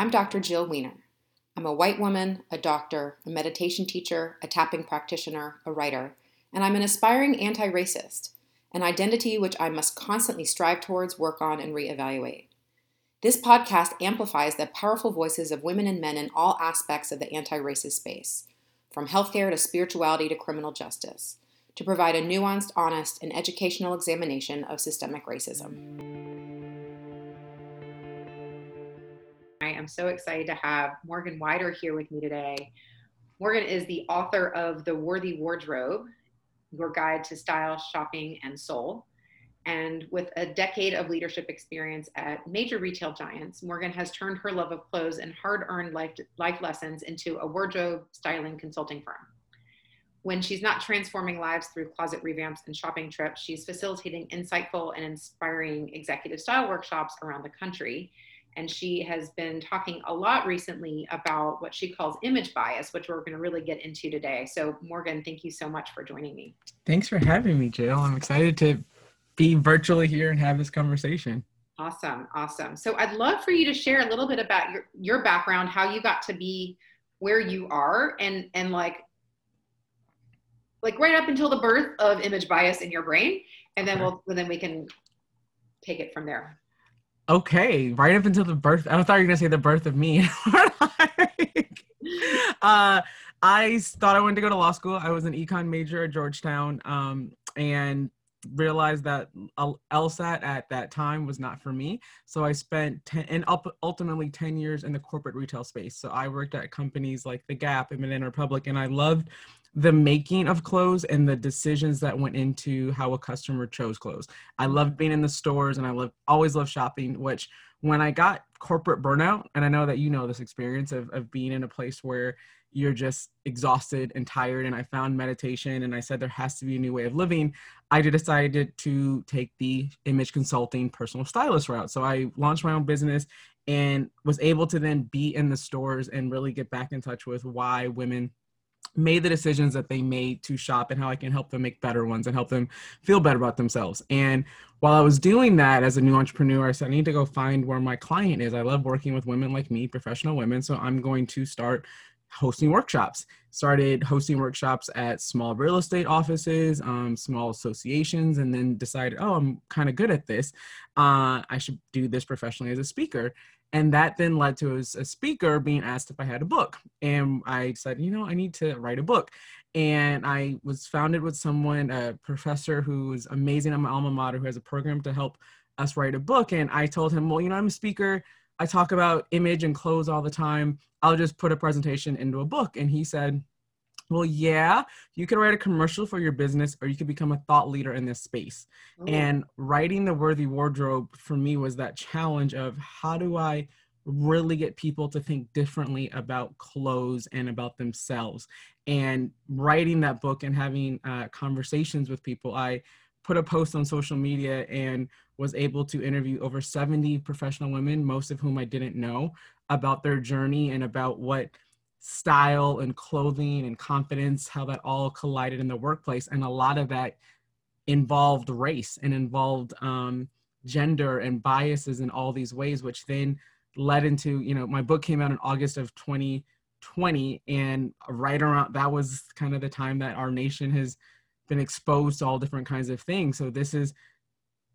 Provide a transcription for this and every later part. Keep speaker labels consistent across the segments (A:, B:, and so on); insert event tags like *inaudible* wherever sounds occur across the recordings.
A: I'm Dr. Jill Wener. I'm a white woman, a doctor, a meditation teacher, a tapping practitioner, a writer, and I'm an aspiring anti racist, an identity which I must constantly strive towards, work on, and reevaluate. This podcast amplifies the powerful voices of women and men in all aspects of the anti racist space, from healthcare to spirituality to criminal justice, to provide a nuanced, honest, and educational examination of systemic racism. I am so excited to have Morgan Wider here with me today. Morgan is the author of The Worthy Wardrobe, Your Guide to Style, Shopping, and Soul. And with a decade of leadership experience at major retail giants, Morgan has turned her love of clothes and hard earned life, life lessons into a wardrobe styling consulting firm. When she's not transforming lives through closet revamps and shopping trips, she's facilitating insightful and inspiring executive style workshops around the country and she has been talking a lot recently about what she calls image bias, which we're going to really get into today. So, Morgan, thank you so much for joining me.
B: Thanks for having me, Jill. I'm excited to be virtually here and have this conversation.
A: Awesome, awesome. So, I'd love for you to share a little bit about your your background, how you got to be where you are, and and like like right up until the birth of image bias in your brain, and then we'll then we can take it from there.
B: Okay, right up until the birth. I thought you were gonna say the birth of me. *laughs* uh, I thought I wanted to go to law school. I was an econ major at Georgetown, um, and realized that LSAT at that time was not for me. So I spent 10 and ultimately 10 years in the corporate retail space. So I worked at companies like The Gap and Banana Republic, and I loved the making of clothes and the decisions that went into how a customer chose clothes. I mm-hmm. loved being in the stores and I love always love shopping, which when I got corporate burnout, and I know that you know this experience of, of being in a place where you're just exhausted and tired, and I found meditation and I said there has to be a new way of living, I decided to take the image consulting personal stylist route. So I launched my own business and was able to then be in the stores and really get back in touch with why women made the decisions that they made to shop and how I can help them make better ones and help them feel better about themselves. And while I was doing that as a new entrepreneur, I said, I need to go find where my client is. I love working with women like me, professional women. So I'm going to start hosting workshops. Started hosting workshops at small real estate offices, um, small associations, and then decided, oh, I'm kind of good at this. Uh, I should do this professionally as a speaker and that then led to a, speaker being asked if I had a book, and I said, you know, I need to write a book. And I was founded with someone, a professor who is amazing at my alma mater, who has a program to help us write a book. And I told him, well, you know, I'm a speaker. I talk about image and clothes all the time. I'll just put a presentation into a book. And he said, well, yeah, you could write a commercial for your business or you could become a thought leader in this space. And writing the Worthy Wardrobe for me was that challenge of how do I really get people to think differently about clothes and about themselves. And writing that book and having uh, conversations with people, I put a post on social media and was able to interview over 70 professional women, most of whom I didn't know, about their journey and about what style and clothing and confidence, how that all collided in the workplace. And a lot of that involved race and involved um, gender and biases in all these ways, which then led into, you know, my book came out in August of 2020. And right around that was kind of the time that our nation has been exposed to all different kinds of things. So this is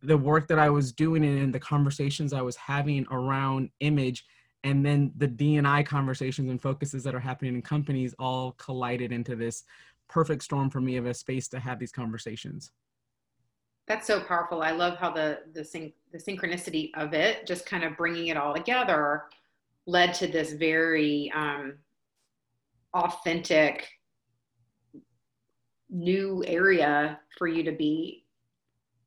B: the work that I was doing and the conversations I was having around image and then the D&I conversations and focuses that are happening in companies all collided into this perfect storm for me of a space to have these conversations.
A: That's so powerful. I love how the the, syn- the synchronicity of it, just kind of bringing it all together, led to this very um, authentic new area for you to be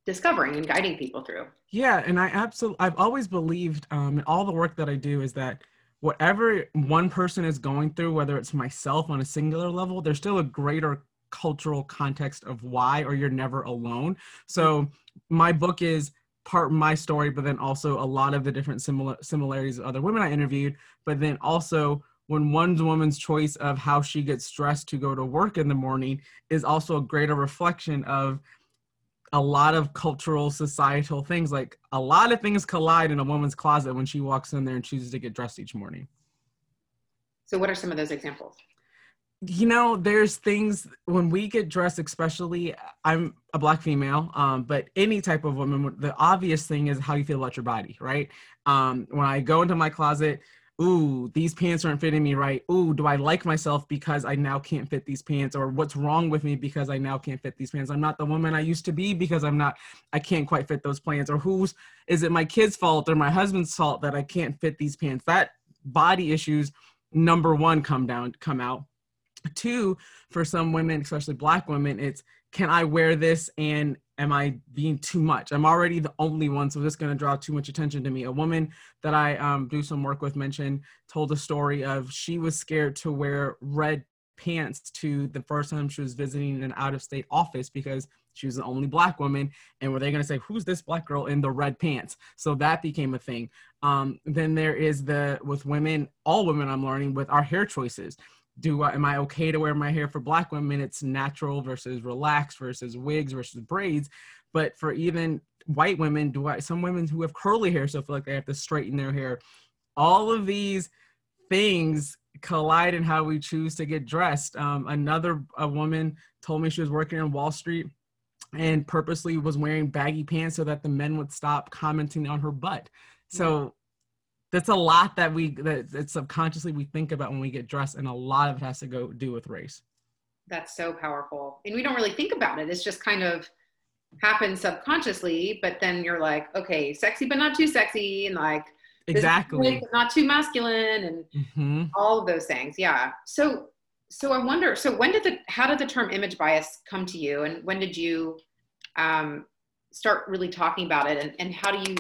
A: discovering and guiding people through.
B: Yeah, and I absolutely I've always believed um, in all the work that I do is that whatever one person is going through, whether it's myself on a singular level, there's still a greater cultural context of why, or you're never alone. So my book is part my story, but then also a lot of the different similar similarities of other women I interviewed, but then also when one woman's choice of how she gets dressed to go to work in the morning is also a greater reflection of a lot of cultural societal things like a lot of things collide in a woman's closet when she walks in there and chooses to get dressed each morning.
A: So what are some of those examples?
B: You know there's things when we get dressed especially i'm a black female um, but any type of woman the obvious thing is how you feel about your body right? Um, when i go into my closet ooh, these pants aren't fitting me right. Ooh, do I like myself because I now can't fit these pants? Or what's wrong with me because I now can't fit these pants? I'm not the woman I used to be because I'm not, I can't quite fit those pants. Or who's, is it my kid's fault or my husband's fault that I can't fit these pants? That body issues, number one, come down, come out. Two, for some women, especially black women, it's can I wear this? And am I being too much? I'm already the only one, so this is going to draw too much attention to me. A woman that I um, do some work with mentioned told a story of she was scared to wear red pants to the first time she was visiting an out of state office because she was the only black woman. And were they going to say who's this black girl in the red pants? So that became a thing. Um, then there is the with women all women i'm learning with our hair choices do I, am I okay to wear my hair for black women? It's natural versus relaxed versus wigs versus braids. But for even white women, do I some women who have curly hair so feel like they have to straighten their hair. All of these things collide in how we choose to get dressed. Um, another a woman told me she was working on Wall Street and purposely was wearing baggy pants so that the men would stop commenting on her butt. So that's a lot that we that, that subconsciously we think about when we get dressed and a lot of it has to go do with race.
A: That's so powerful. And we don't really think about it. It's just kind of happens subconsciously but then you're like okay sexy but not too sexy and like
B: exactly.
A: not too masculine and mm-hmm. all of those things. Yeah. So so i wonder so when did the how did the term image bias come to you and when did you um, start really talking about it and, and how do you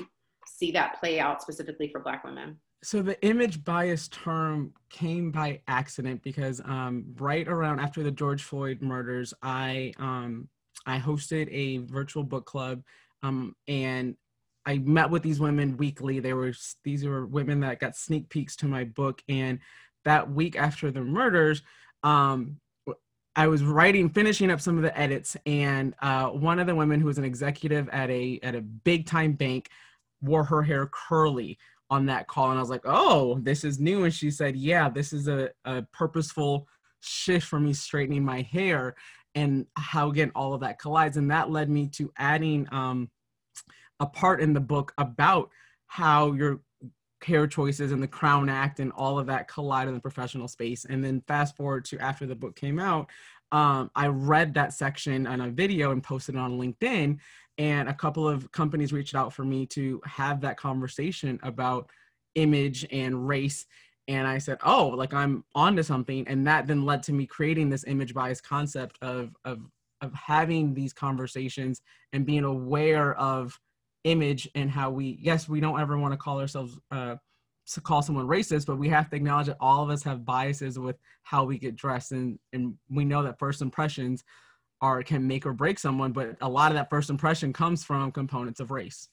A: see that play out specifically for Black women?
B: So the image bias term came by accident because um, right around after the George Floyd murders, I um, I hosted a virtual book club, um, and I met with these women weekly. They were these were women that got sneak peeks to my book, and that week after the murders, um, I was writing, finishing up some of the edits, and uh, one of the women who was an executive at a at a big time bank wore her hair curly on that call and i was like oh this is new and she said yeah this is a, a purposeful shift for me straightening my hair and how again all of that collides and that led me to adding um, a part in the book about how your hair choices and the crown act and all of that collide in the professional space and then fast forward to after the book came out um, i read that section on a video and posted it on linkedin and a couple of companies reached out for me to have that conversation about image and race and i said oh like i'm onto something and that then led to me creating this image bias concept of of of having these conversations and being aware of image and how we yes we don't ever want to call ourselves uh to call someone racist but we have to acknowledge that all of us have biases with how we get dressed and and we know that first impressions are can make or break someone, but a lot of that first impression comes from components of race.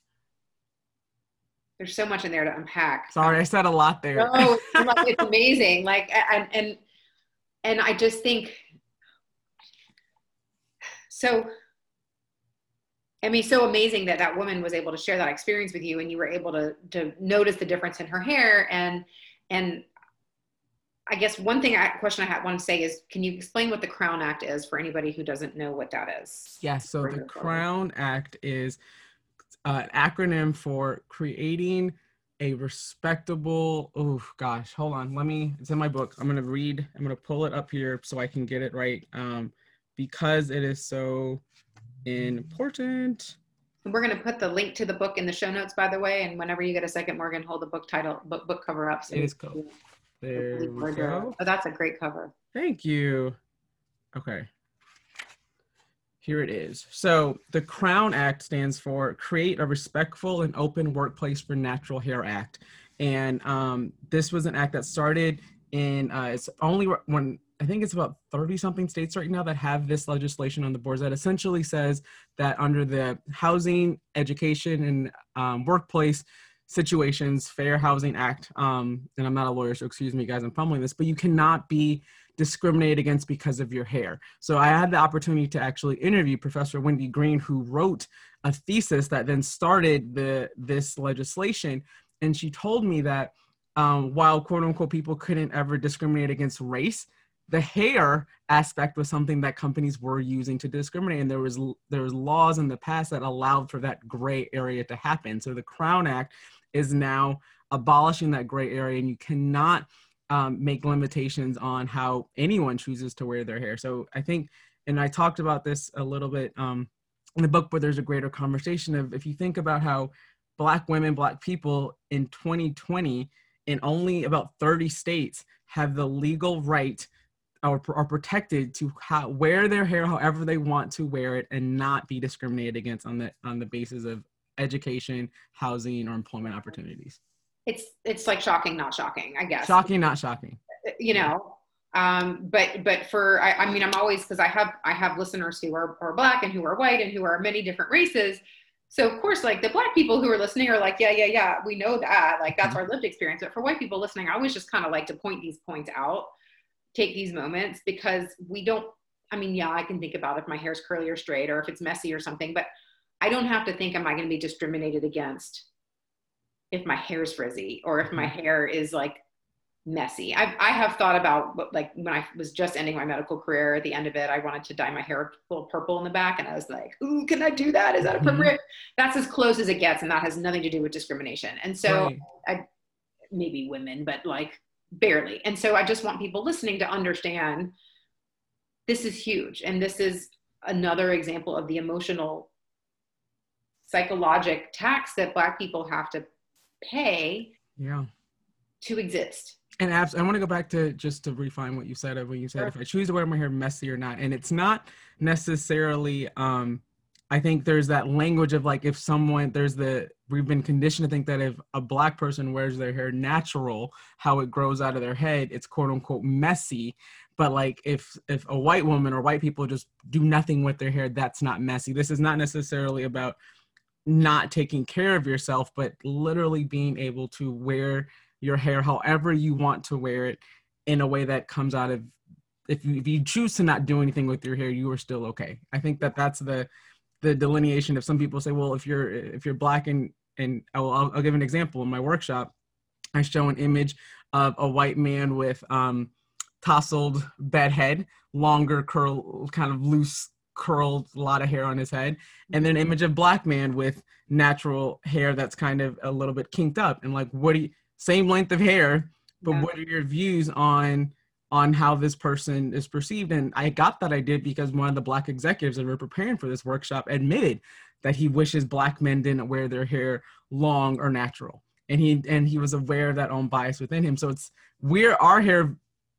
A: There's so much in there to unpack.
B: Sorry, I said a lot there.
A: No, it's *laughs* amazing. Like and and and I just think so I mean, so amazing that that woman was able to share that experience with you, and you were able to to notice the difference in her hair, and and I guess one thing I question I want to say is, can you explain what the Crown Act is for anybody who doesn't know what that is?
B: Yes. Yeah, so the Crown Act is uh, an acronym for creating a respectable. Oh gosh, hold on. Let me. It's in my book. I'm gonna read. I'm gonna pull it up here so I can get it right. Um, because it is so important.
A: we're going to put the link to the book in the show notes, by the way. And whenever you get a second, Morgan, hold the book title, book, book cover up.
B: So it is cool. There we go.
A: Oh, that's a great cover.
B: Thank you. Okay. Here it is. So the Crown Act stands for Create a Respectful and Open Workplace for Natural Hair Act. And um, this was an act that started in, uh, it's only when, I think it's about 30 something states right now that have this legislation on the boards that essentially says that under the Housing, Education, and um, Workplace Situations Fair Housing Act, um, and I'm not a lawyer, so excuse me, guys, I'm fumbling this, but you cannot be discriminated against because of your hair. So I had the opportunity to actually interview Professor Wendy Greene, who wrote a thesis that then started the this legislation, and she told me that um, while quote unquote people couldn't ever discriminate against race, the hair aspect was something that companies were using to discriminate, and there was there was laws in the past that allowed for that gray area to happen. So the Crown Act is now abolishing that gray area, and you cannot um, make limitations on how anyone chooses to wear their hair. So I think, and I talked about this a little bit um, in the book, but there's a greater conversation of if you think about how Black women, Black people in 2020, in only about 30 states, have the legal right or are protected to wear their hair however they want to wear it and not be discriminated against on the on the basis of education, housing, or employment opportunities
A: it's it's like shocking, not shocking, I guess.
B: Shocking, not shocking.
A: You know, um, but but for I, I mean, I'm always because I have I have listeners who are, are black and who are white and who are many different races. So of course, like the black people who are listening are like, yeah, yeah, yeah, we know that. Like that's mm-hmm. our lived experience. But for white people listening, I always just kind of like to point these points out, take these moments because we don't. I mean, yeah, I can think about if my hair's curly or straight or if it's messy or something, but I don't have to think, am I going to be discriminated against if my hair's frizzy or if my mm-hmm. hair is like messy. I've, I have thought about what, like when I was just ending my medical career at the end of it, I wanted to dye my hair a little purple in the back. And I was like, ooh, can I do that? Is that mm-hmm. appropriate? Mm-hmm. That's as close as it gets. And that has nothing to do with discrimination. And so right. I, maybe women, but like barely. And so I just want people listening to understand this is huge. And this is another example of the emotional psychologic tax that black people have to pay
B: yeah
A: to exist
B: and abs- I want to go back to just to refine what you said of when you said sure. if I choose to wear my hair messy or not, and it's not necessarily. um I think there's that language of like if someone there's the we've been conditioned to think that if a black person wears their hair natural, how it grows out of their head, it's quote unquote messy. But like if if a white woman or white people just do nothing with their hair, that's not messy. This is not necessarily about not taking care of yourself, but literally being able to wear your hair however you want to wear it in a way that comes out of if you, if you choose to not do anything with your hair you are still okay. I think that that's the the delineation of some people say well if you're if you're black and and I'll, I'll give an example. In my workshop i show an image of a white man with um tousled bed head longer curl kind of loose curled, a lot of hair on his head, and then an mm-hmm. image of black man with natural hair that's kind of a little bit kinked up. And like, what do you, same length of hair, but yeah. what are your views on on how this person is perceived? And I got that I did because one of the black executives that were preparing for this workshop admitted that he wishes black men didn't wear their hair long or natural. And he and he was aware of that own bias within him. So it's we're our hair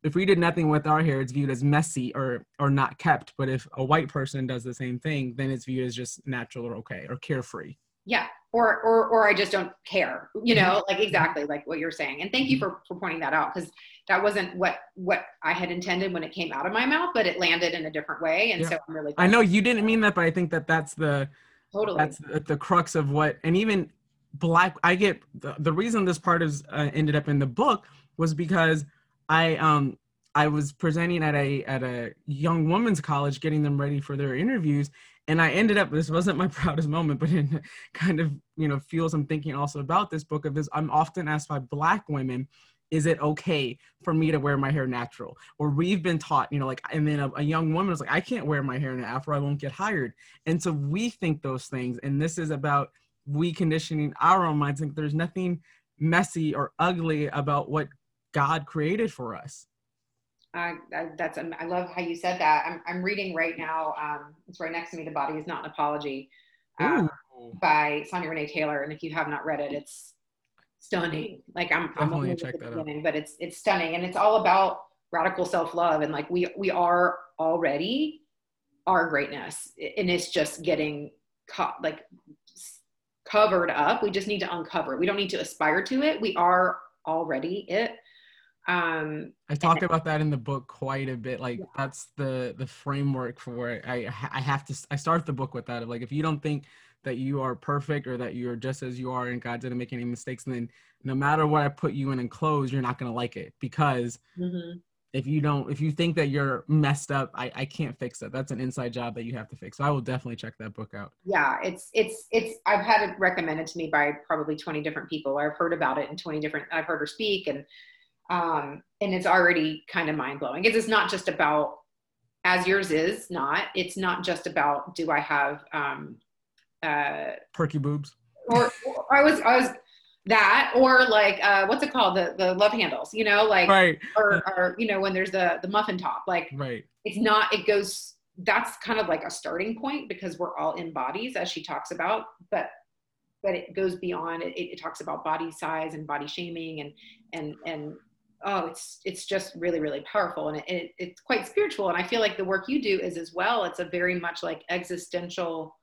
B: if we did nothing with our hair, it's viewed as messy or or not kept. But if a white person does the same thing, then it's viewed as just natural or okay or carefree.
A: Yeah. Or or or I just don't care. You know, mm-hmm. like exactly like what you're saying. And thank you mm-hmm. for, for pointing that out because that wasn't what what I had intended when it came out of my mouth, but it landed in a different way. And yeah. so I'm really
B: I know you didn't mean that, but I think that that's the
A: totally
B: that's the, the crux of what and even black I get the, the reason this part is uh, ended up in the book was because I um I was presenting at a at a young women's college, getting them ready for their interviews, and I ended up. This wasn't my *laughs* proudest moment, but it kind of you know fuels I'm thinking also about this book of this. I'm often asked by Black women, "Is it okay for me to wear my hair natural?" Or we've been taught, you know, like, and then a, a young woman was like, "I can't wear my hair in an afro. I won't get hired." And so we think those things, and this is about we conditioning our own minds. Think there's nothing messy or ugly about what God created for us.
A: Uh, that's I love how you said that. I'm I'm reading right now. Um, it's right next to me. The body is not an apology, uh, by Sonya Renee Taylor. And if you have not read it, it's stunning. Like I'm I'm only at the out. but it's it's stunning, and it's all about radical self love and like we we are already our greatness, and it's just getting caught like covered up. We just need to uncover it. We don't need to aspire to it. We are already it um
B: i talk about that in the book quite a bit like yeah. that's the the framework for it. I i have to i start the book with that of like if you don't think that you are perfect or that you're just as you are and god didn't make any mistakes then no matter what i put you in and close you're not going to like it. Because mm-hmm. if you don't if you think that you're messed up i i can't fix it. That's an inside job that you have to fix. So i will definitely check that book out.
A: Yeah it's it's it's i've had it recommended to me by probably 20 different people. I've heard about it in 20 different i've heard her speak and um and it's already kind of mind-blowing. Because it's not just about as yours is not it's not just about do i have um uh
B: perky boobs?
A: or, or i was i was that or like uh, what's it called? The the love handles you know like
B: right.
A: or, or you know when there's the the muffin top like
B: right.
A: it's not it goes that's kind of like a starting point because we're all in bodies as she talks about but but it goes beyond it, it talks about body size and body shaming and and and oh it's it's just really really powerful and it, it, it's quite spiritual and i feel like the work you do is as well. It's a very much like existential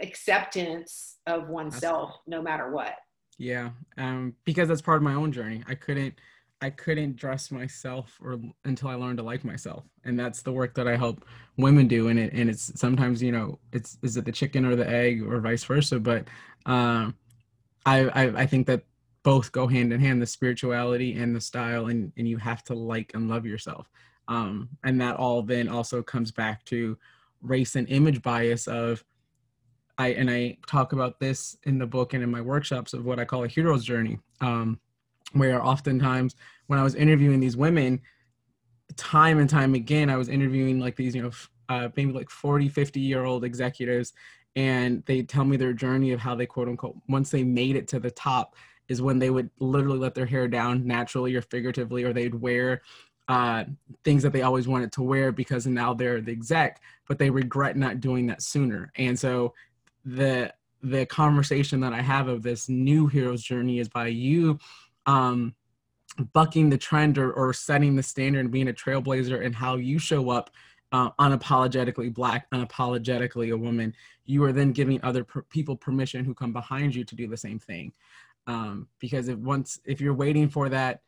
A: acceptance of oneself no matter what.
B: Yeah um because that's part of my own journey. I couldn't i couldn't dress myself or until i learned to like myself and that's the work that i help women do and it and it's sometimes you know it's is it the chicken or the egg or vice versa but um I, I i think that both go hand in hand the spirituality and the style and and you have to like and love yourself. Um and that all then also comes back to race and image bias of I and I talk about this in the book and in my workshops of what I call a hero's journey, um, where oftentimes when I was interviewing these women, time and time again, I was interviewing like these, you know, uh, maybe like 40, 50 year old executives, and they tell me their journey of how they quote unquote once they made it to the top is when they would literally let their hair down naturally or figuratively, or they'd wear uh, things that they always wanted to wear because now they're the exec, but they regret not doing that sooner. And so the the conversation that I have of this new hero's journey is by you um, bucking the trend or, or setting the standard and being a trailblazer and how you show up uh, unapologetically black, unapologetically a woman. You are then giving other per- people permission who come behind you to do the same thing. Um, because if once if you're waiting for that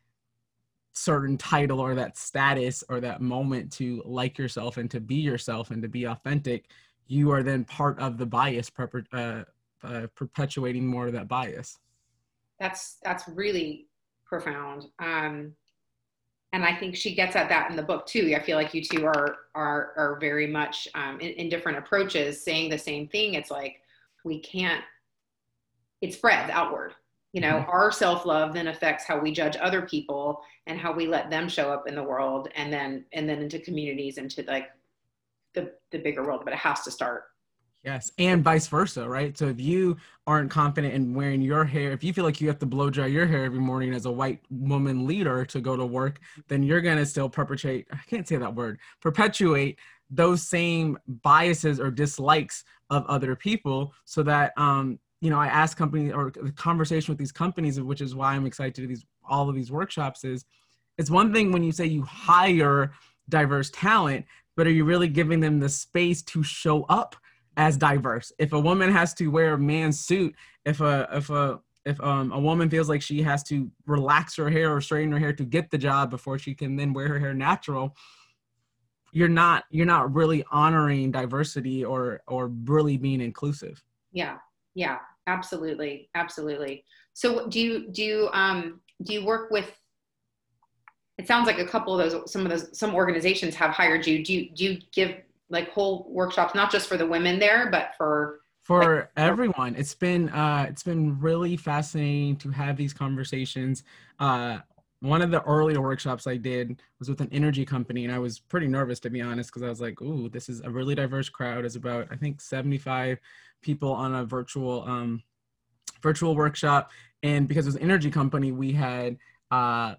B: certain title or that status or that moment to like yourself and to be yourself and to be authentic you are then part of the bias uh, uh, perpetuating more of that bias.
A: That's that's really profound. Um, and i think she gets at that in the book too. I feel like you two are are are very much um, in, in different approaches saying the same thing. It's like we can't it spreads outward you know mm-hmm. our self-love then affects how we judge other people and how we let them show up in the world and then and then into communities into like the the bigger world but it has to start
B: yes and vice versa right so if you aren't confident in wearing your hair if you feel like you have to blow dry your hair every morning as a white woman leader to go to work then you're going to still perpetuate i can't say that word perpetuate those same biases or dislikes of other people so that um you know i ask companies or the conversation with these companies which is why i'm excited to do these all of these workshops is it's one thing when you say you hire diverse talent but are you really giving them the space to show up as diverse? If a woman has to wear a man's suit, if a if a if um, a woman feels like she has to relax her hair or straighten her hair to get the job before she can then wear her hair natural, you're not you're not really honoring diversity or or really being inclusive.
A: Yeah, yeah, absolutely, absolutely. So do you do you um do you work with it sounds like a couple of those some of those some organizations have hired you. Do you do you give like whole workshops not just for the women there but for
B: for like, everyone. It's been uh it's been really fascinating to have these conversations. Uh one of the earlier workshops I did was with an energy company, and I was pretty nervous to be honest, because I was like, "Ooh, this is a really diverse crowd." It's about I think 75 people on a virtual um, virtual workshop, and because it was an energy company, we had uh,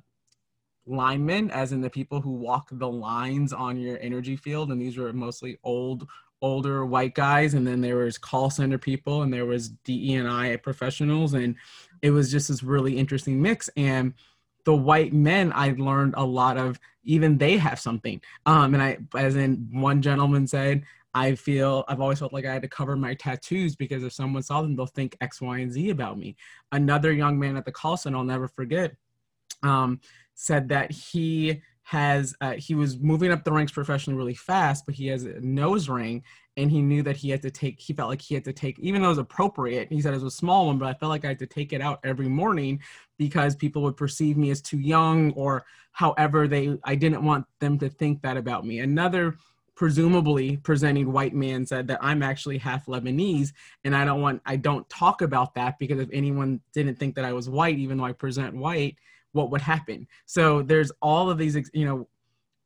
B: linemen, as in the people who walk the lines on your energy field, and these were mostly old, older white guys, and then there was call center people, and there was DE and I professionals, and it was just this really interesting mix. And the white men, I learned a lot of. Even they have something. Um, and I, as in one gentleman said, I feel I've always felt like I had to cover my tattoos because if someone saw them, they'll think X, Y, and Z about me. Another young man at the call center, I'll never forget. Um, said that he has uh, he was moving up the ranks professionally really fast, but he has a nose ring and he knew that he had to take he felt like he had to take even though it was appropriate he said it was a small one but i felt like i had to take it out every morning because people would perceive me as too young or however they i didn't want them to think that about me. Another presumably presenting white man said that i'm actually half lebanese and i don't want i don't talk about that because if anyone didn't think that i was white even though i present white what would happen? So there's all of these you know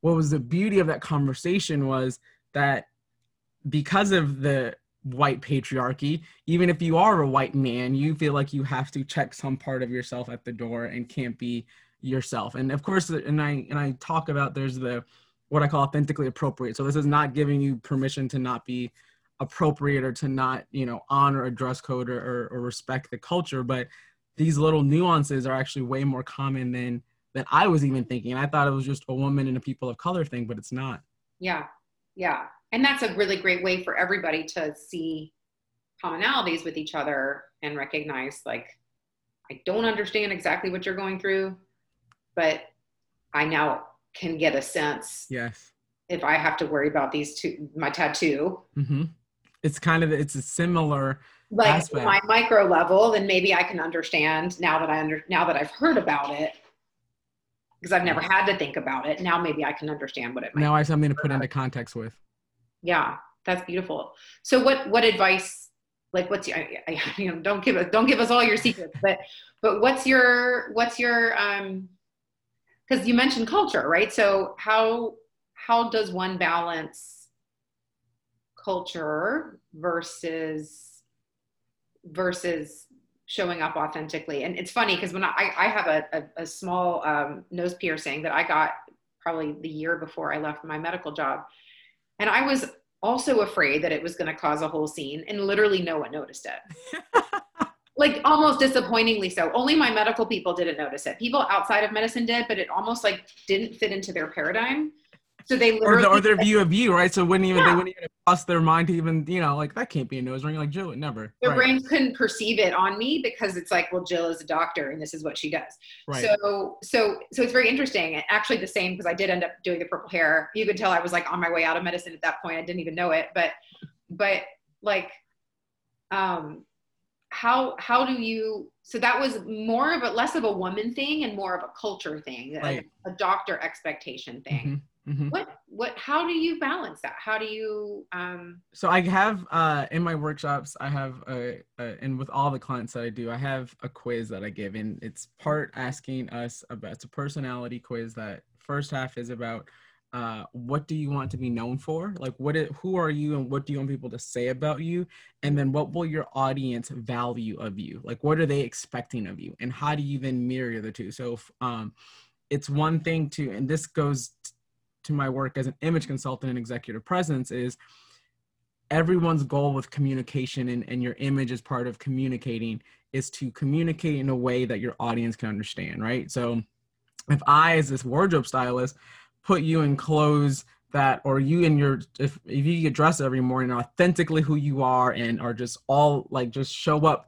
B: what was the beauty of that conversation was that because of the white patriarchy even if you are a white man you feel like you have to check some part of yourself at the door and can't be yourself. And of course and i and i talk about there's the what i call authentically appropriate. So this is not giving you permission to not be appropriate or to not you know honor a dress code or, or, or respect the culture but these little nuances are actually way more common than than i was even thinking. I thought it was just a woman and a people of color thing but it's not.
A: Yeah. Yeah and that's a really great way for everybody to see commonalities with each other and recognize like i don't understand exactly what you're going through but i now can get a sense
B: yes.
A: if i have to worry about these two my tattoo.
B: Mm-hmm. it's kind of it's a similar
A: like aspect. my micro level then maybe i can understand now that i under now that i've heard about it because i've never had to think about it now maybe i can understand what it
B: might now i have something to put into context with
A: yeah that's beautiful. So what what advice like what's your I, I, *laughs* you know don't give us don't give us all your secrets but but what's your what's your um because you mentioned culture right? So how how does one balance culture versus versus showing up authentically? And it's funny because when i i have a, a, a small um, nose piercing that i got probably the year before i left my medical job and I was also afraid that it was going to cause a whole scene, and literally no one noticed it. *laughs* like almost disappointingly so. Only my medical people didn't notice it. People outside of medicine did, but it almost like didn't fit into their paradigm. So they
B: or, the, or, their view of you, right? So wouldn't even yeah. they wouldn't even cross their mind to even you know like that can't be a nose ring. Like Jill, never.
A: Their right. brains couldn't perceive it on me because it's like, well, Jill is a doctor and this is what she does. Right. So so so it's very interesting. And actually, the same because I did end up doing the purple hair. You could tell I was like on my way out of medicine at that point. I didn't even know it, but but like, um, how how do you? So that was more of a less of a woman thing and more of a culture thing, right. a, a doctor expectation thing. Mm-hmm. What what how do you balance that? How do you um
B: So I have uh in my workshops I have a, a and with all the clients that I do I have a quiz that I give and it's part asking us about it's a personality quiz that first half is about uh, what do you want to be known for? Like, what? Is, who are you, and what do you want people to say about you? And then, what will your audience value of you? Like, what are they expecting of you? And how do you then mirror the two? So, um, it's one thing to, and this goes to my work as an image consultant and executive presence is everyone's goal with communication and, and your image as part of communicating is to communicate in a way that your audience can understand, right? So if I, as this wardrobe stylist, put you in clothes that or you in your if, if you get dressed every morning authentically who you are and are just all like just show up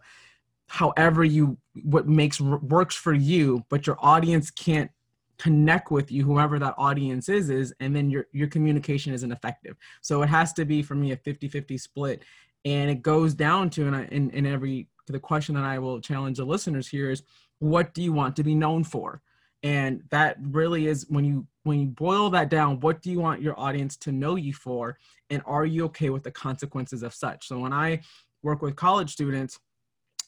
B: however you what makes works for you but your audience can't connect with you whoever that audience is is and then your your communication isn't effective. So it has to be for me a 50-50 split. And it goes down to and in, in every the question that i will challenge the listeners here is what do you want to be known for? And that really is when you when you boil that down what do you want your audience to know you for? And are you okay with the consequences of such? So when i work with college students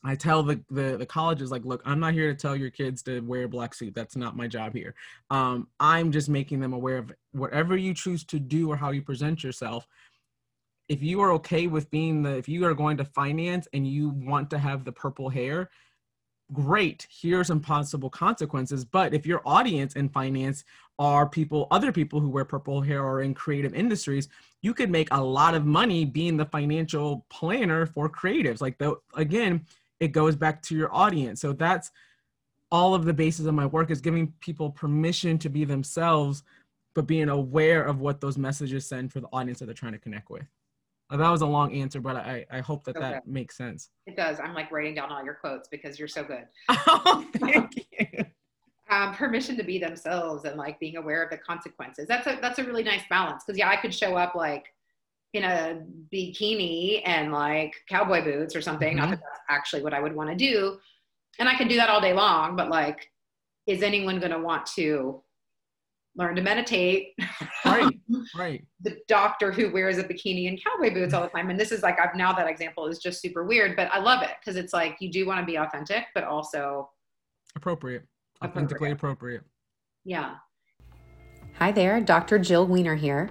B: I tell the, the, the colleges like, look, I'm not here to tell your kids to wear a black suit. That's not my job here. Um, I'm just making them aware of whatever you choose to do or how you present yourself. If you are okay with being the, if you are going to finance and you want to have the purple hair, great. Here are some possible consequences. But if your audience in finance are people, other people who wear purple hair or in creative industries, you could make a lot of money being the financial planner for creatives. Like the again, it goes back to your audience. So that's all of the basis of my work is giving people permission to be themselves, but being aware of what those messages send for the audience that they're trying to connect with. Uh, that was a long answer, but I, I hope that okay. that makes sense.
A: It does. I'm like writing down all your quotes because you're so good. *laughs*
B: Oh, thank you.
A: Um, permission to be themselves and like being aware of the consequences. That's a that's a really nice balance because yeah, I could show up like in a bikini and like cowboy boots or something. Mm-hmm. Not that that's actually what I would want to do. And I can do that all day long, but like, is anyone going to want to learn to meditate?
B: Right, *laughs* right.
A: the doctor who wears a bikini and cowboy boots all the time. And this is like, I've now that example is just super weird, but I love it because it's like you do want to be authentic, but also
B: appropriate, authentically appropriate. appropriate.
A: Yeah.
C: Hi there, Dr. Jill Wener here.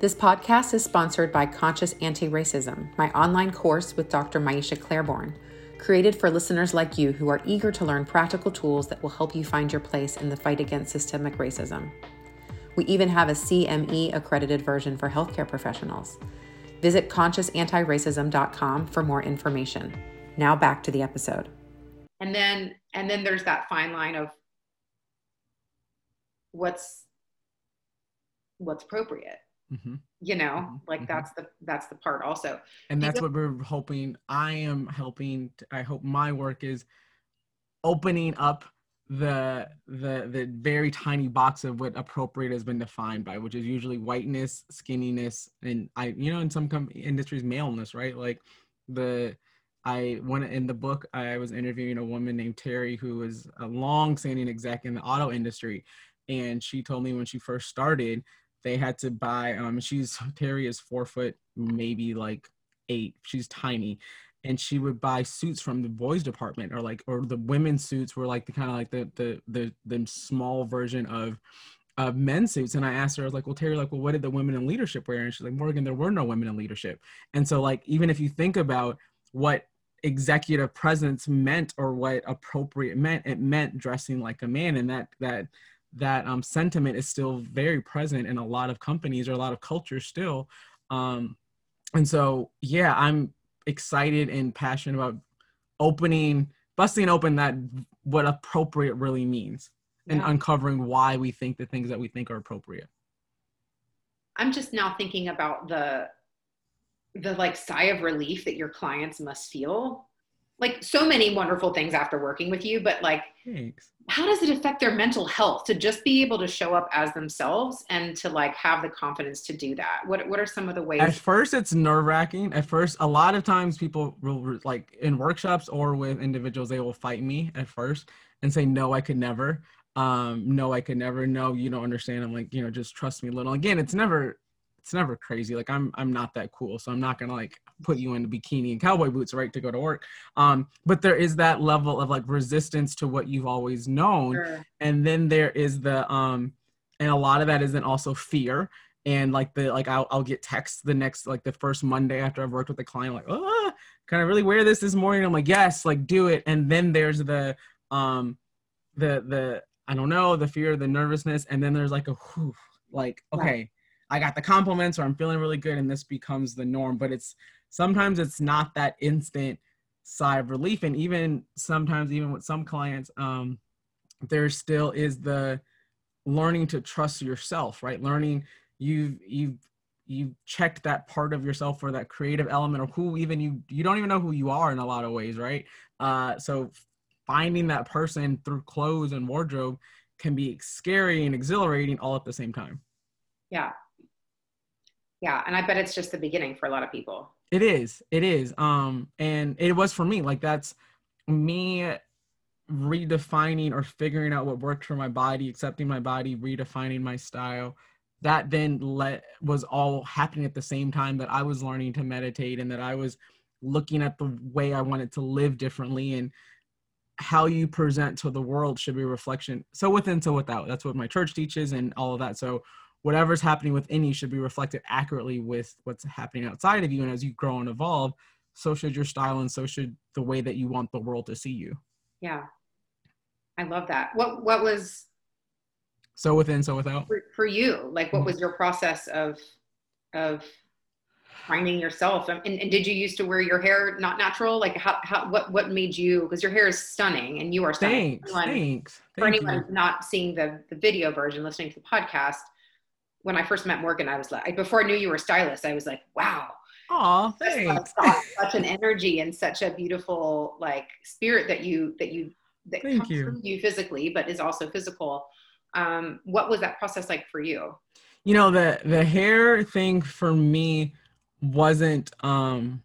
C: This podcast is sponsored by Conscious Anti Racism, my online course with Dr. Maiysha Clairborne, created for listeners like you who are eager to learn practical tools that will help you find your place in the fight against systemic racism. We even have a CME accredited version for healthcare professionals. Visit consciousanti-racism.com for more information. Now back to the episode.
A: And then and then there's that fine line of what's what's appropriate Mm-hmm. you know mm-hmm. like mm-hmm. that's the that's the part also
B: and that's what we're hoping i am helping i hope my work is opening up the the the very tiny box of what appropriate has been defined by which is usually whiteness skinniness and i you know in some com- industries maleness right like the i when in the book i was interviewing a woman named terry who was a long standing exec in the auto industry and she told me when she first started they had to buy um she's terry is four foot maybe like eight. She's tiny. And she would buy suits from the boys department or like or the women's suits were like the kind of like the the the the small version of of men's suits. And i asked her i was like well terry like well what did the women in leadership wear? And she's like morgan there were no women in leadership. And so like even if you think about what executive presence meant or what appropriate meant it meant dressing like a man. And that that that um, sentiment is still very present in a lot of companies or a lot of cultures still. Um, and so, yeah, I'm excited and passionate about opening, busting open that what appropriate really means yeah. and uncovering why we think the things that we think are appropriate.
A: I'm just now thinking about the the like sigh of relief that your clients must feel like so many wonderful things after working with you, but like, Thanks. How does it affect their mental health to just be able to show up as themselves and to like have the confidence to do that? What What are some of the ways?
B: At first, it's nerve wracking. At first, a lot of times people will like in workshops or with individuals, they will fight me at first and say, "No, I could never." Um, no, I could never. No, you don't understand. I'm like, you know, just trust me a little. Again, it's never it's never crazy. Like I'm I'm not that cool, so I'm not gonna like put you in a bikini and cowboy boots right to go to work. Um, but there is that level of like resistance to what you've always known, sure. and then there is the um, and a lot of that is then also fear and like the like I'll, I'll get texts the next like the first monday after i've worked with the client like oh can i really wear this this morning i'm like yes like do it and then there's the um the the i don't know the fear the nervousness and then there's like a whew, like okay I got the compliments or I'm feeling really good and this becomes the norm. But it's sometimes it's not that instant sigh of relief. And even sometimes, even with some clients, um, there still is the learning to trust yourself, right? Learning you've you've you've checked that part of yourself or that creative element or who even you you don't even know who you are in a lot of ways, right? Uh, so finding that person through clothes and wardrobe can be scary and exhilarating all at the same time.
A: Yeah, yeah and i bet it's just the beginning for a lot of people.
B: It is it is um and it was for me like that's me redefining or figuring out what worked for my body accepting my body redefining my style. That then let was all happening at the same time that i was learning to meditate and that i was looking at the way i wanted to live differently and how you present to the world should be reflection so within so without. That's what my church teaches and all of that so whatever's happening within you should be reflected accurately with what's happening outside of you. And as you grow and evolve, so should your style and so should the way that you want the world to see you.
A: Yeah. I love that. What what was
B: so within, so without?
A: For, for you, like what mm-hmm. was your process of of finding yourself and, and, did you used to wear your hair not natural like how, how what what made you because your hair is stunning and you are stunning
B: thanks, anyone, thanks.
A: for anyone you. not seeing the the video version listening to the podcast when I first met Morgan, I was like, before I knew you were a stylist, I was like, wow.
B: Oh, thanks.
A: such an energy and such a beautiful like spirit that you that you that Thank comes you. from you physically, but is also physical. Um, what was that process like for you?
B: You know, the the hair thing for me wasn't um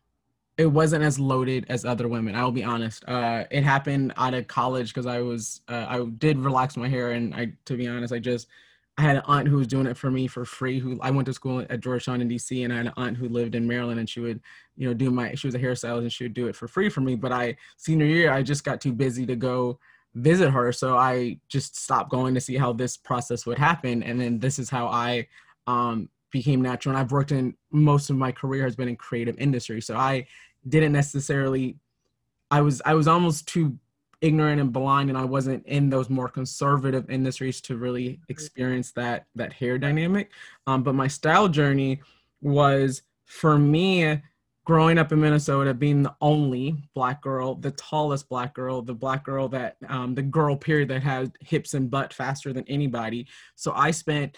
B: it wasn't as loaded as other women. I will be honest. Uh, it happened out of college because I was uh, I did relax my hair, and I to be honest, I just I had an aunt who was doing it for me for free. Who I went to school at Georgetown in DC, and I had an aunt who lived in Maryland, and she would you know do my she was a hairstylist, and she would do it for free for me. But I senior year, I just got too busy to go visit her, so I just stopped going to see how this process would happen, and then this is how I um, became natural. And I've worked in most of my career has been in creative industry. So I didn't necessarily I was I was almost too ignorant and blind and I wasn't in those more conservative industries to really experience that that hair dynamic. Um, but my style journey was for me growing up in Minnesota, being the only black girl, the tallest black girl, the black girl that um, the girl period that had hips and butt faster than anybody. So I spent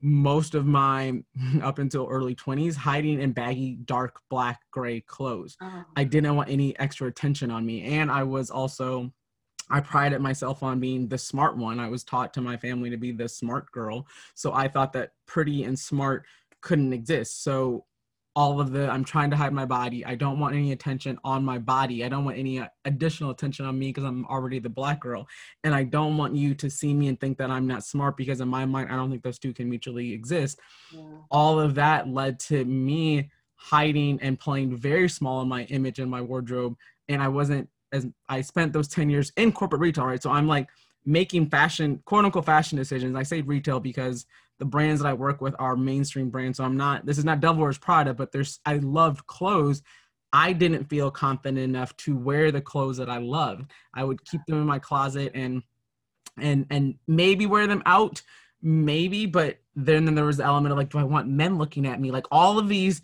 B: most of my *laughs* up until early 20s hiding in baggy dark black gray clothes oh. i didn't want any extra attention on me and i was also i prided myself on being the smart one. I was taught to my family to be the smart girl. So i thought that pretty and smart couldn't exist. So all of the i'm trying to hide my body. I don't want any attention on my body. I don't want any uh, additional attention on me because i'm already the black girl. And i don't want you to see me and think that i'm not smart because in my mind i don't think those two can mutually exist. Yeah. all of that led to me hiding and playing very small in my image and my wardrobe. And i wasn't as i spent those 10 years in corporate retail right so i'm like making fashion quote unquote fashion decisions i say retail because the brands that I work with are mainstream brands. So I'm not, this is not Devil Wears Prada, but there's, I loved clothes. I didn't feel confident enough to wear the clothes that I loved. I would keep them in my closet and, and, and maybe wear them out, maybe, but then, then there was the element of like, do I want men looking at me? Like all of these,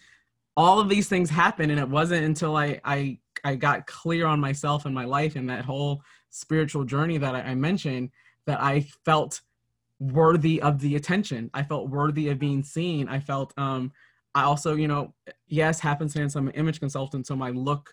B: all of these things happen. And it wasn't until I, I, I got clear on myself and my life and that whole spiritual journey that I, I mentioned that I felt worthy of the attention. I felt worthy of being seen. I felt um I also, you know, yes, happenstance, I'm an image consultant, so my look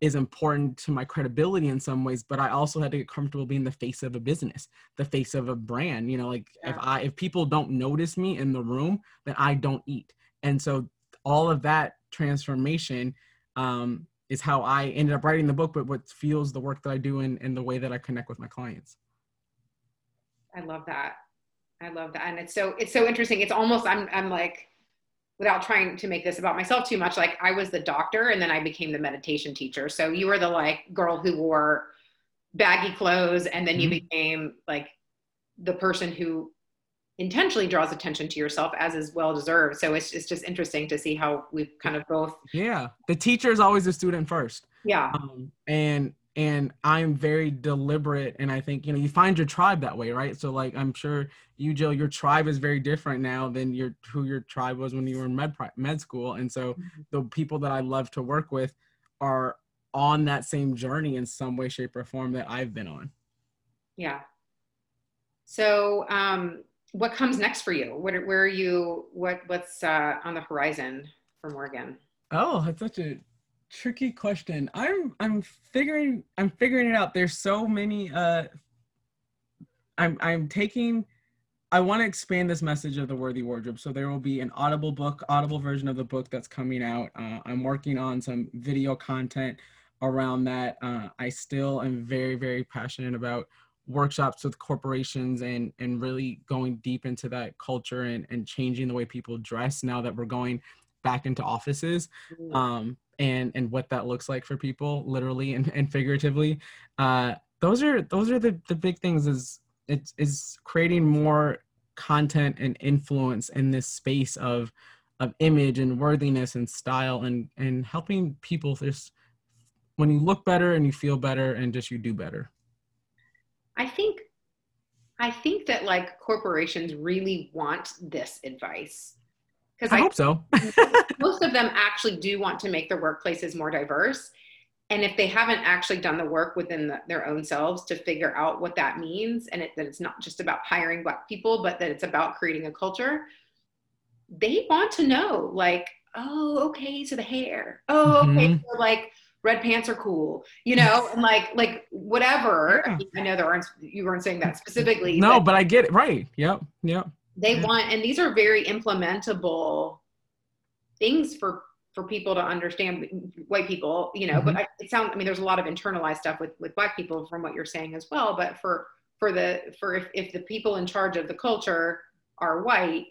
B: is important to my credibility in some ways, but I also had to get comfortable being the face of a business, the face of a brand. You know, like yeah. if I if people don't notice me in the room, then I don't eat. And so all of that transformation um, is how I ended up writing the book, but what fuels the work that I do and, and the way that I connect with my clients.
A: I love that. I love that. And it's so it's so interesting. It's almost I'm I'm like without trying to make this about myself too much, like I was the doctor and then I became the meditation teacher. So you were the like girl who wore baggy clothes and then you mm-hmm. became like the person who intentionally draws attention to yourself as is well deserved. So it's it's just interesting to see how we've kind of both
B: Yeah. The teacher is always the student first.
A: Yeah.
B: Um, and and i'm very deliberate and i think you know you find your tribe that way right so like i'm sure you jill your tribe is very different now than your who your tribe was when you were in med med school and so mm-hmm. the people that i love to work with are on that same journey in some way shape or form that i've been on
A: yeah so um what comes next for you what where are you what what's uh on the horizon for morgan
B: oh that's such a tricky question. I'm I'm figuring I'm figuring it out. There's so many uh I'm I'm taking I want to expand this message of the worthy wardrobe. So there will be an audible book, audible version of the book that's coming out. Uh, I'm working on some video content around that. Uh, I still am very, very passionate about workshops with corporations and and really going deep into that culture and, and changing the way people dress now that we're going back into offices. Mm. Um, and and what that looks like for people literally and, and figuratively uh those are those are the the big things is it's is creating more content and influence in this space of of image and worthiness and style and and helping people just when you look better and you feel better and just you do better
A: i think i think that like corporations really want this advice
B: because I, I, hope so.
A: most of them actually do want to make their workplaces more diverse. And if they haven't actually done the work within the, their own selves to figure out what that means, and it, that it's not just about hiring Black people, but that it's about creating a culture, they want to know, like, oh, okay, so the hair. Oh, okay, mm-hmm. so like red pants are cool, you know, and *laughs* like like whatever. Yeah. I, mean, I, know there aren't you weren't saying that specifically.
B: No, but, but I get it. Right. Yep. Yep
A: they want and these are very implementable things for for people to understand white people, you know, mm-hmm. but I, it sounds, I mean, there's a lot of internalized stuff with, with black people from what you're saying as well. But for, for the, for if, if the people in charge of the culture are white,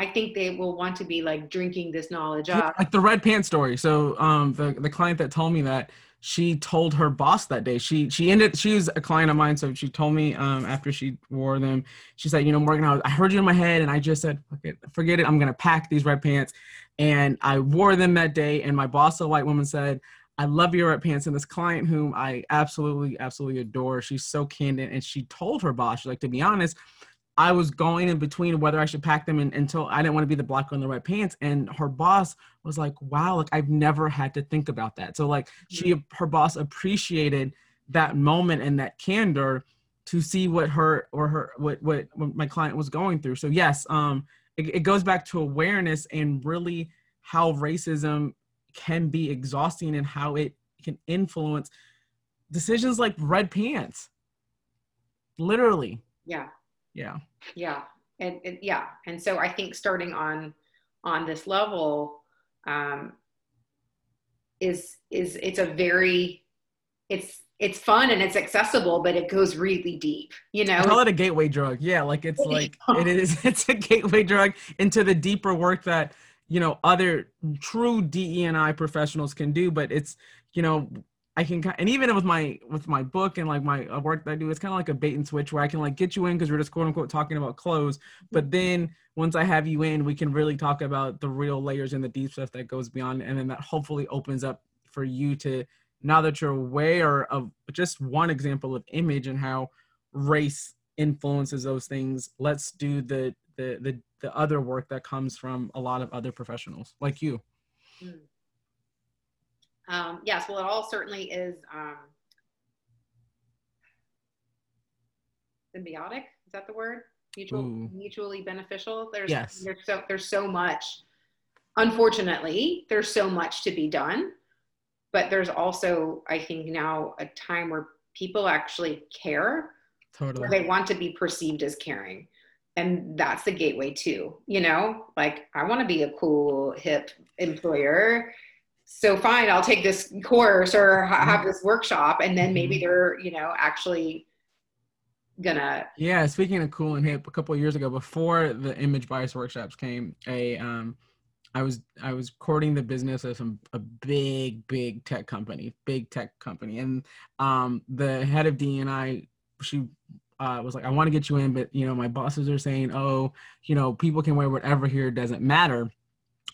A: I think they will want to be like drinking this knowledge up.
B: Like the red pants story. So um, the, the client that told me that she told her boss that day. She she ended. She was a client of mine, so she told me um, after she wore them. She said, "You know, Morgan, I, was, I heard you in my head, and I just said, it, forget it. I'm gonna pack these red pants." And I wore them that day, and my boss, a white woman, said, I love your red pants. And this client, whom I absolutely, absolutely adore, she's so candid. And she told her boss, she's like, to be honest, I was going in between whether I should pack them in, until I didn't want to be the black girl in the red pants. And her boss was like, wow, like I've never had to think about that. So like she, mm-hmm. her boss appreciated that moment and that candor to see what her or her, what, what, what my client was going through. So yes, um, it, it goes back to awareness and really how racism can be exhausting and how it can influence decisions like red pants. Literally.
A: Yeah.
B: Yeah.
A: Yeah. And, and yeah. And so I think starting on on this level um, is is it's a very it's it's fun and it's accessible, but it goes really deep. You know, I
B: call it a gateway drug. Yeah, like it's like it is. *laughs* It's a gateway drug into the deeper work that you know other true DE and I professionals can do. But it's you know I can and even with my with my book and like my uh, work that I do, it's kind of like a bait and switch where I can like get you in because we're just quote unquote talking about clothes, but then once I have you in, we can really talk about the real layers and the deep stuff that goes beyond, and then that hopefully opens up for you to now that you're aware of just one example of image and how race influences those things let's do the the the, the other work that comes from a lot of other professionals like you. Mm.
A: Um, yes well it all certainly is um, symbiotic is that the word? Mutual mutually beneficial? There's yes. there's so there's so much. Unfortunately there's so much to be done but there's also i think now a time where people actually care. Totally. They want to be perceived as caring and that's the gateway too you know? Like i want to be a cool hip employer so fine i'll take this course or ha- have this workshop and then maybe mm-hmm. they're you know actually gonna
B: yeah speaking of cool and hip a couple years ago before the image bias workshops came a um I was I was courting the business of some a big big tech company, big tech company, and um, the head of D and I, she uh, was like, I want to get you in, but you know my bosses are saying, oh, you know people can wear whatever here, doesn't matter.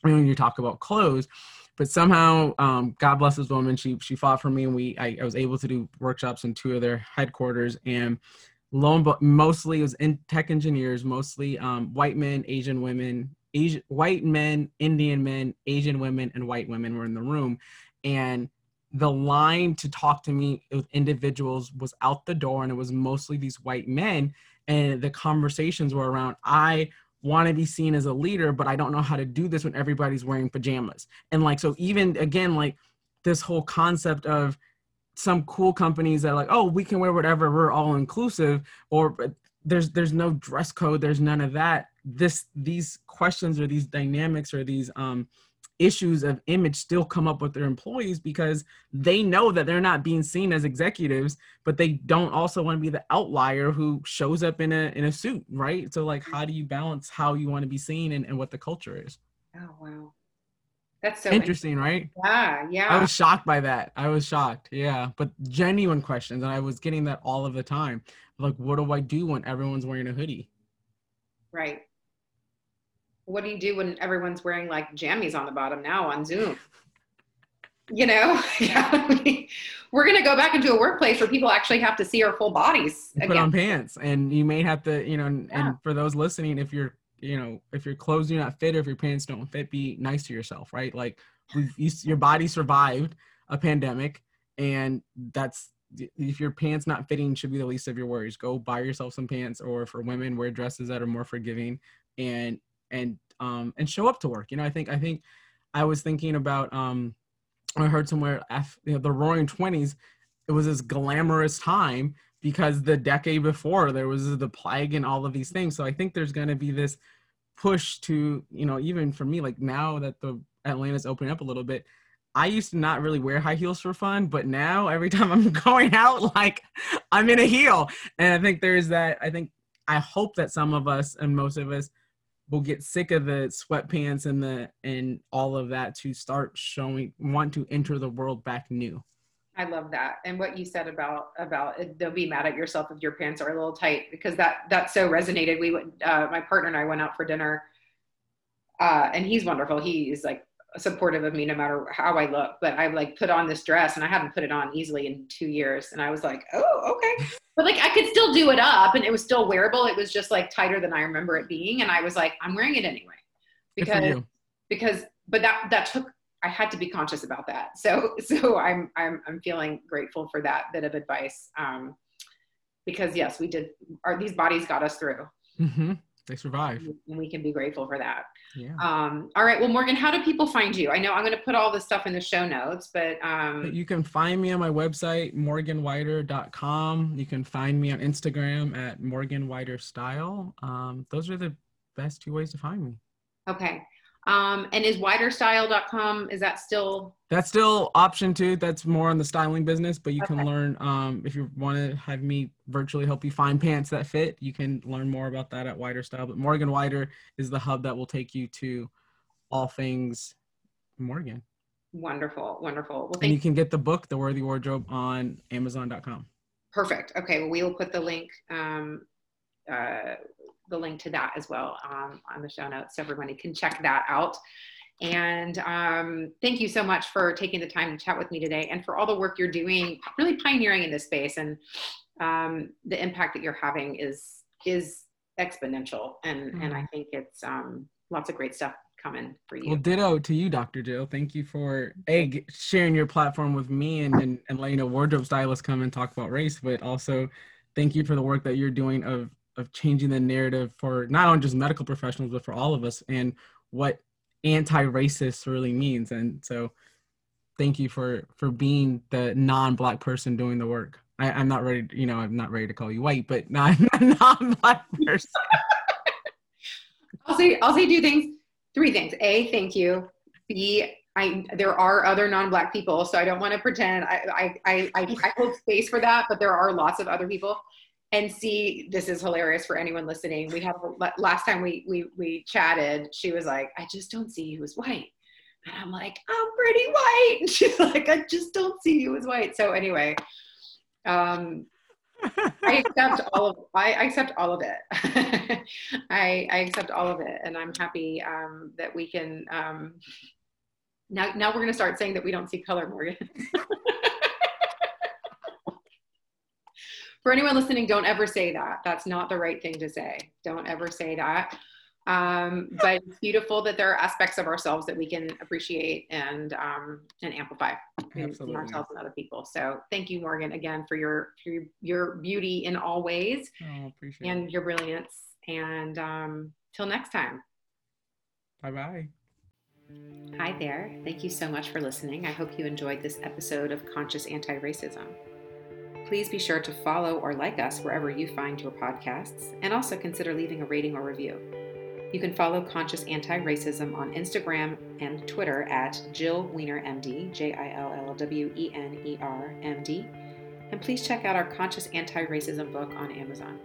B: When you talk about clothes, but somehow, um, God bless this woman, she she fought for me, and we I, I was able to do workshops in two of their headquarters, and lo and mostly it was in tech engineers, mostly um, white men, Asian women, Asian, white men, Indian men, Asian women, and white women were in the room. And the line to talk to me with individuals was out the door, and it was mostly these white men. And the conversations were around, I want to be seen as a leader, but I don't know how to do this when everybody's wearing pajamas. And like, so even again, like this whole concept of some cool companies that are like, oh, we can wear whatever, we're all inclusive, or there's there's no dress code, there's none of that this these questions or these dynamics or these um, issues of image still come up with their employees because they know that they're not being seen as executives but they don't also want to be the outlier who shows up in a in a suit right so like how do you balance how you want to be seen and, and what the culture is
A: oh wow that's so
B: interesting, interesting, right?
A: Yeah, yeah.
B: I was shocked by that. I was shocked. Yeah, but genuine questions, and I was getting that all of the time. Like, what do I do when everyone's wearing a hoodie?
A: Right what do you do when everyone's wearing like jammies on the bottom now on Zoom? You know, *laughs* yeah, we're going to go back into a workplace where people actually have to see our full bodies.
B: Again. Put on pants, and you may have to, you know, and, yeah. and for those listening, if you're, you know, if your clothes do not fit or if your pants don't fit, be nice to yourself, right? Like, we've, you, your body survived a pandemic, and that's if your pants not fitting should be the least of your worries go buy yourself some pants or for women wear dresses that are more forgiving and and um and show up to work you know i think i think i was thinking about um i heard somewhere you know, the roaring 20s it was this glamorous time because the decade before there was the plague and all of these things so i think there's going to be this push to you know even for me like now that the Atlanta's opening up a little bit, I used to not really wear high heels for fun, but now every *laughs* time I'm going out, like I'm in a heel. And I think there's that. I think I hope that some of us and most of us will get sick of the sweatpants and the and all of that to start showing want to enter the world back new.
A: I love that. And what you said about about it, they'll be mad at yourself if your pants are a little tight because that that so resonated. We went uh, my partner and I went out for dinner. Uh, and he's wonderful. He is like supportive of me no matter how I look. But I like put on this dress and I haven't put it on easily in two years. And I was like, oh, okay. But like I could still do it up and it was still wearable. It was just like tighter than I remember it being. And I was like, I'm wearing it anyway. Because because but that that took I had to be conscious about that. So *laughs* so I'm I'm I'm feeling grateful for that bit of advice. Um because yes, we did our these bodies got us through.
B: Mm-hmm. They survive.
A: And we can be grateful for that.
B: Yeah.
A: Um, all right. Well, Morgan, how do people find you? I know I'm going to put all this stuff in the show notes, but um,
B: you can find me on my website, morganwider.com. You can find me on Instagram at morganwiderstyle. Um, those are the best two ways to find me.
A: Okay. Um, and is widerstyle.com, is that still?
B: That's still option two. That's more on the styling business, but you okay. can learn, um, if you want to have me virtually help you find pants that fit, you can learn more about that at Wider Style. But Morgan Wider is the hub that will take you to all things Morgan.
A: Wonderful. Wonderful.
B: Well, and you can get the book, The Worthy Wardrobe on amazon.com.
A: Perfect. Okay. Well, we will put the link, um, uh, the link to that as well um, on the show notes so everybody can check that out. And um, thank you so much for taking the time to chat with me today and for all the work you're doing, really pioneering in this space. And um, the impact that you're having is is exponential. And mm-hmm. and I think it's um, lots of great stuff coming for you.
B: Well, ditto to you, Dr. Jill. Thank you for a sharing your platform with me and, and and letting a wardrobe stylist come and talk about race, but also thank you for the work that you're doing of of changing the narrative for not only just medical professionals but for all of us and what anti-racist really means. And so thank you for for being the non-black person doing the work. I, i'm not ready you know i'm not ready to call you white but not *laughs* non-black person.
A: I'll say i'll say two things three things. A thank you. B I, there are other non-black people, so I don't want to pretend. I, I, I, I hold space for that, but there are lots of other people and see this is hilarious for anyone listening we have last time we we we chatted she was like i just don't see you as white and i'm like i'm pretty white *laughs* and she's like i just don't see you as white so anyway um I accept all of I accept all of it. *laughs* I I accept all of it, and I'm happy um, that we can. Um, now now we're going to start saying that we don't see color, Morgan. *laughs* for anyone listening, don't ever say that. That's not the right thing to say. Don't ever say that. Um, but it's beautiful that there are aspects of ourselves that we can appreciate and um, and amplify in, in, ourselves and other people. So thank you, Morgan, again for your for your, your beauty in all ways
B: oh,
A: and your brilliance. And um, till next time.
B: Bye bye.
C: Hi there. Thank you so much for listening. I hope you enjoyed this episode of Conscious Anti Racism. Please be sure to follow or like us wherever you find your podcasts, and also consider leaving a rating or review. You can follow Conscious Anti Racism on Instagram and Twitter at Jill Wener MD, J I L L W E N E R M D, and please check out our Conscious Anti Racism book on Amazon.